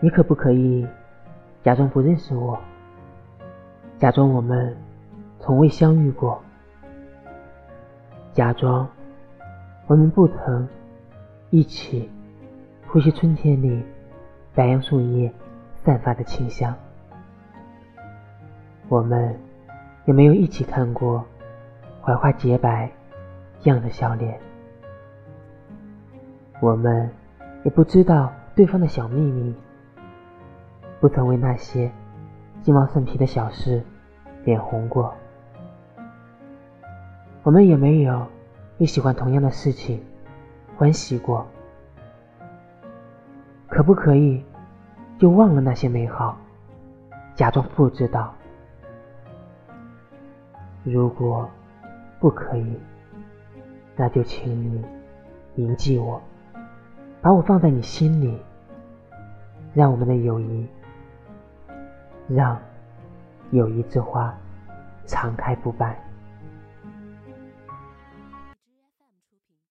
你可不可以假装不认识我，假装我们从未相遇过，假装我们不曾一起呼吸春天里白杨树叶散发的清香，我们也没有一起看过槐花洁白样的笑脸。我们也不知道对方的小秘密，不曾为那些鸡毛蒜皮的小事脸红过。我们也没有为喜欢同样的事情欢喜过。可不可以就忘了那些美好，假装不知道？如果不可以，那就请你铭记我。把我放在你心里，让我们的友谊，让友谊之花常开不败。